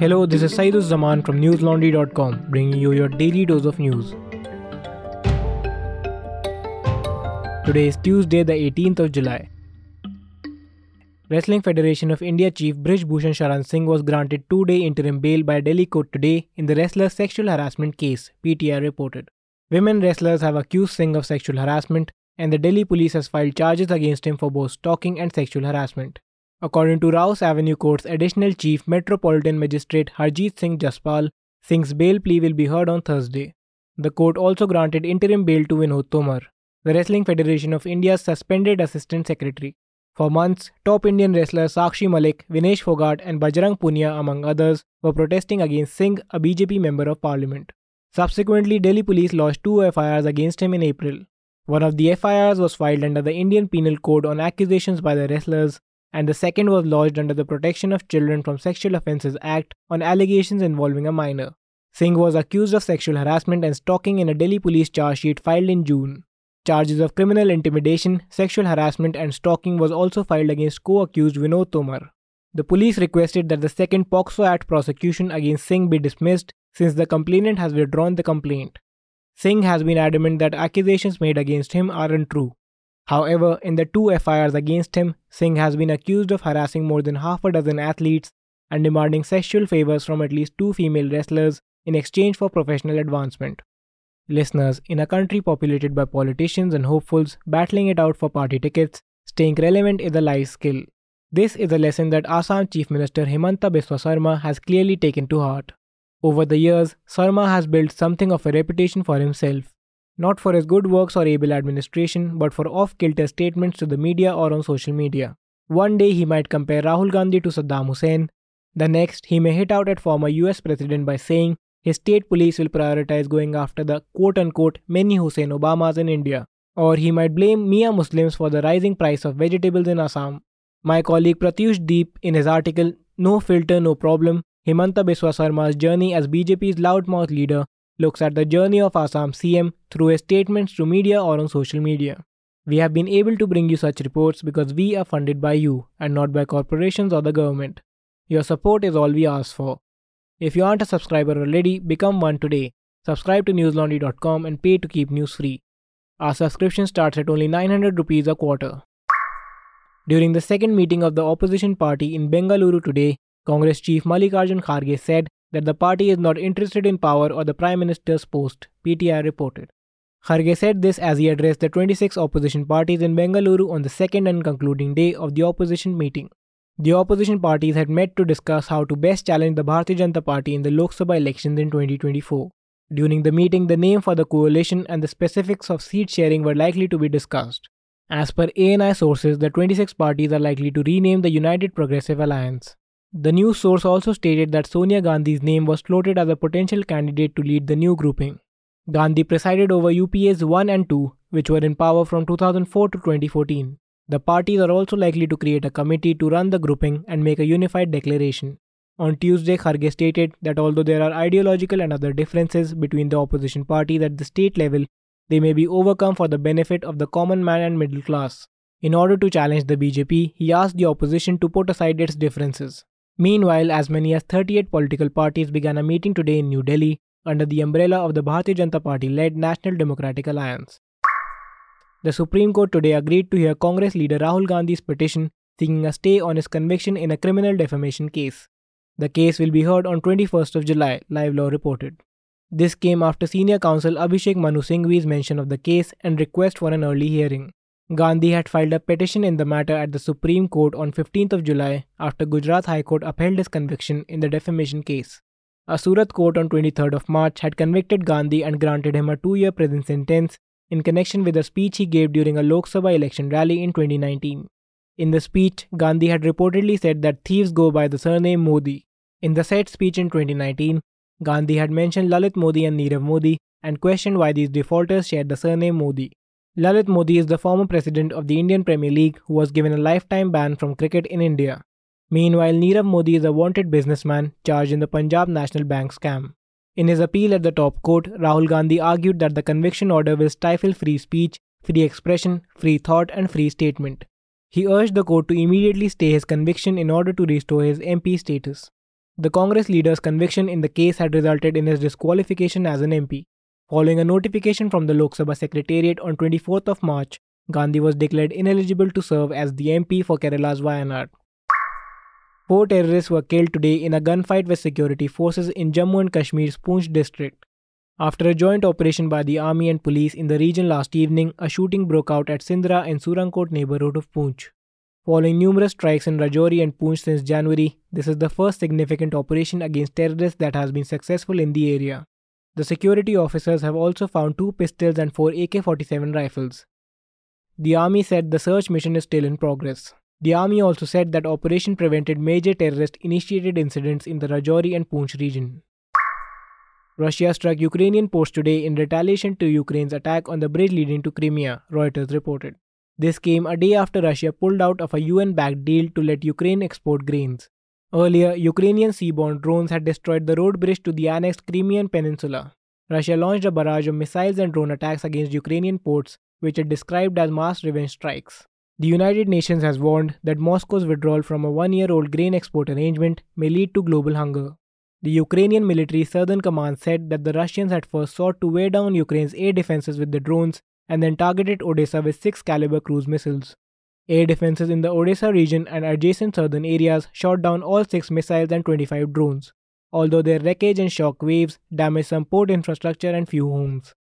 Hello, this is Saeeduzzaman from newslaundry.com bringing you your daily dose of news. Today is Tuesday, the 18th of July. Wrestling Federation of India chief Brij Bhushan Sharan Singh was granted two-day interim bail by Delhi court today in the wrestler's sexual harassment case, PTI reported. Women wrestlers have accused Singh of sexual harassment and the Delhi police has filed charges against him for both stalking and sexual harassment. According to Rouse Avenue Court's additional chief metropolitan magistrate Harjeet Singh Jaspal, Singh's bail plea will be heard on Thursday. The court also granted interim bail to Vinod Tomar, the Wrestling Federation of India's suspended assistant secretary. For months, top Indian wrestlers Sakshi Malik, Vinesh Phogat, and Bajrang Punia, among others, were protesting against Singh, a BJP member of parliament. Subsequently, Delhi police lodged two FIRs against him in April. One of the FIRs was filed under the Indian Penal Code on accusations by the wrestlers, and the second was lodged under the Protection of Children from Sexual Offences Act on allegations involving a minor. Singh was accused of sexual harassment and stalking in a Delhi police charge sheet filed in June. Charges of criminal intimidation, sexual harassment, and stalking was also filed against co-accused Vinod Tomar. The police requested that the second POCSO Act prosecution against Singh be dismissed since the complainant has withdrawn the complaint. Singh has been adamant that accusations made against him are untrue. However, in the two FIRs against him, Singh has been accused of harassing more than half a dozen athletes and demanding sexual favors from at least two female wrestlers in exchange for professional advancement. Listeners, in a country populated by politicians and hopefuls battling it out for party tickets, staying relevant is a life skill. This is a lesson that Assam Chief Minister Himanta Biswa Sarma has clearly taken to heart. Over the years, Sarma has built something of a reputation for himself not for his good works or able administration, but for off kilter statements to the media or on social media. One day he might compare Rahul Gandhi to Saddam Hussein. The next, he may hit out at former US president by saying his state police will prioritize going after the quote unquote many Hussein Obamas in India. Or he might blame Miya Muslims for the rising price of vegetables in Assam. My colleague Pratyush Deep, in his article No Filter, No Problem, Himanta Biswa Sarma's journey as BJP's loudmouth leader looks at the journey of Assam CM through his statements to media or on social media. We have been able to bring you such reports because we are funded by you and not by corporations or the government. Your support is all we ask for. If you aren't a subscriber already, become one today. Subscribe to newslaundry.com and pay to keep news free. Our subscription starts at only 900 rupees a quarter. During the second meeting of the opposition party in Bengaluru today, Congress chief Mallikarjun Kharge said that the party is not interested in power or the Prime Minister's post, PTI reported. Kharge said this as he addressed the 26 opposition parties in Bengaluru on the second and concluding day of the opposition meeting. The opposition parties had met to discuss how to best challenge the Bharatiya Janata Party in the Lok Sabha elections in 2024. During the meeting, the name for the coalition and the specifics of seat sharing were likely to be discussed. As per ANI sources, the 26 parties are likely to rename the United Progressive Alliance. The news source also stated that Sonia Gandhi's name was floated as a potential candidate to lead the new grouping. Gandhi presided over UPAs 1 and 2, which were in power from 2004 to 2014. The parties are also likely to create a committee to run the grouping and make a unified declaration. On Tuesday, Kharge stated that although there are ideological and other differences between the opposition parties at the state level, they may be overcome for the benefit of the common man and middle class. In order to challenge the BJP, he asked the opposition to put aside its differences. Meanwhile, as many as 38 political parties began a meeting today in New Delhi under the umbrella of the Bharatiya Janata Party led National Democratic Alliance. The Supreme Court today agreed to hear Congress leader Rahul Gandhi's petition seeking a stay on his conviction in a criminal defamation case. The case will be heard on 21st of July, Live Law reported. This came after senior counsel Abhishek Manu Singhvi's mention of the case and request for an early hearing. Gandhi had filed a petition in the matter at the Supreme Court on 15th of July after Gujarat High Court upheld his conviction in the defamation case. A Surat court on 23rd of March had convicted Gandhi and granted him a two-year prison sentence in connection with a speech he gave during a Lok Sabha election rally in 2019. In the speech, Gandhi had reportedly said that thieves go by the surname Modi. In the said speech in 2019, Gandhi had mentioned Lalit Modi and Nirav Modi and questioned why these defaulters shared the surname Modi. Lalit Modi is the former president of the Indian Premier League who was given a lifetime ban from cricket in India. Meanwhile, Nirav Modi is a wanted businessman charged in the Punjab National Bank scam. In his appeal at the top court, Rahul Gandhi argued that the conviction order will stifle free speech, free expression, free thought, and free statement. He urged the court to immediately stay his conviction in order to restore his MP status. The Congress leader's conviction in the case had resulted in his disqualification as an MP. Following a notification from the Lok Sabha Secretariat on 24th of March, Gandhi was declared ineligible to serve as the MP for Kerala's Wayanad. Four terrorists were killed today in a gunfight with security forces in Jammu and Kashmir's Poonch district. After a joint operation by the army and police in the region last evening, a shooting broke out at Sindra in Surankot neighborhood of Poonch. Following numerous strikes in Rajouri and Poonch since January, this is the first significant operation against terrorists that has been successful in the area. The security officers have also found two pistols and four AK 47 rifles. The army said the search mission is still in progress. The army also said that operation prevented major terrorist initiated incidents in the Rajouri and Poonch region. Russia struck Ukrainian ports today in retaliation to Ukraine's attack on the bridge leading to Crimea, Reuters reported. This came a day after Russia pulled out of a UN backed deal to let Ukraine export grains. Earlier, Ukrainian seaborne drones had destroyed the road bridge to the annexed Crimean Peninsula. Russia launched a barrage of missiles and drone attacks against Ukrainian ports, which it described as mass revenge strikes. The United Nations has warned that Moscow's withdrawal from a one year old grain export arrangement may lead to global hunger. The Ukrainian military southern command said that the Russians had first sought to wear down Ukraine's air defenses with the drones and then targeted Odessa with 6 Kalibr cruise missiles. Air defenses in the Odessa region and adjacent southern areas shot down all 6 missiles and 25 drones, although their wreckage and shock waves damaged some port infrastructure and few homes.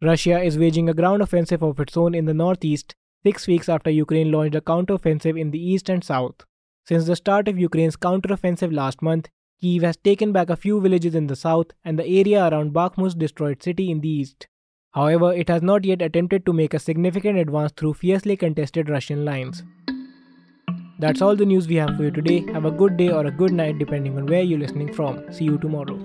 Russia is waging a ground offensive of its own in the northeast six weeks after Ukraine launched a counteroffensive in the east and south. Since the start of Ukraine's counteroffensive last month, Kiev has taken back a few villages in the south and the area around Bakhmut's destroyed city in the east. However, it has not yet attempted to make a significant advance through fiercely contested Russian lines. That's all the news we have for you today. Have a good day or a good night depending on where you're listening from. See you tomorrow.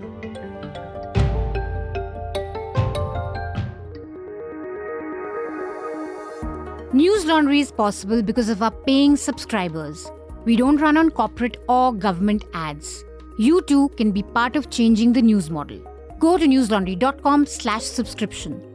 News Laundry is possible because of our paying subscribers. We don't run on corporate or government ads. You too can be part of changing the news model. Go to newslaundry.com slash subscription.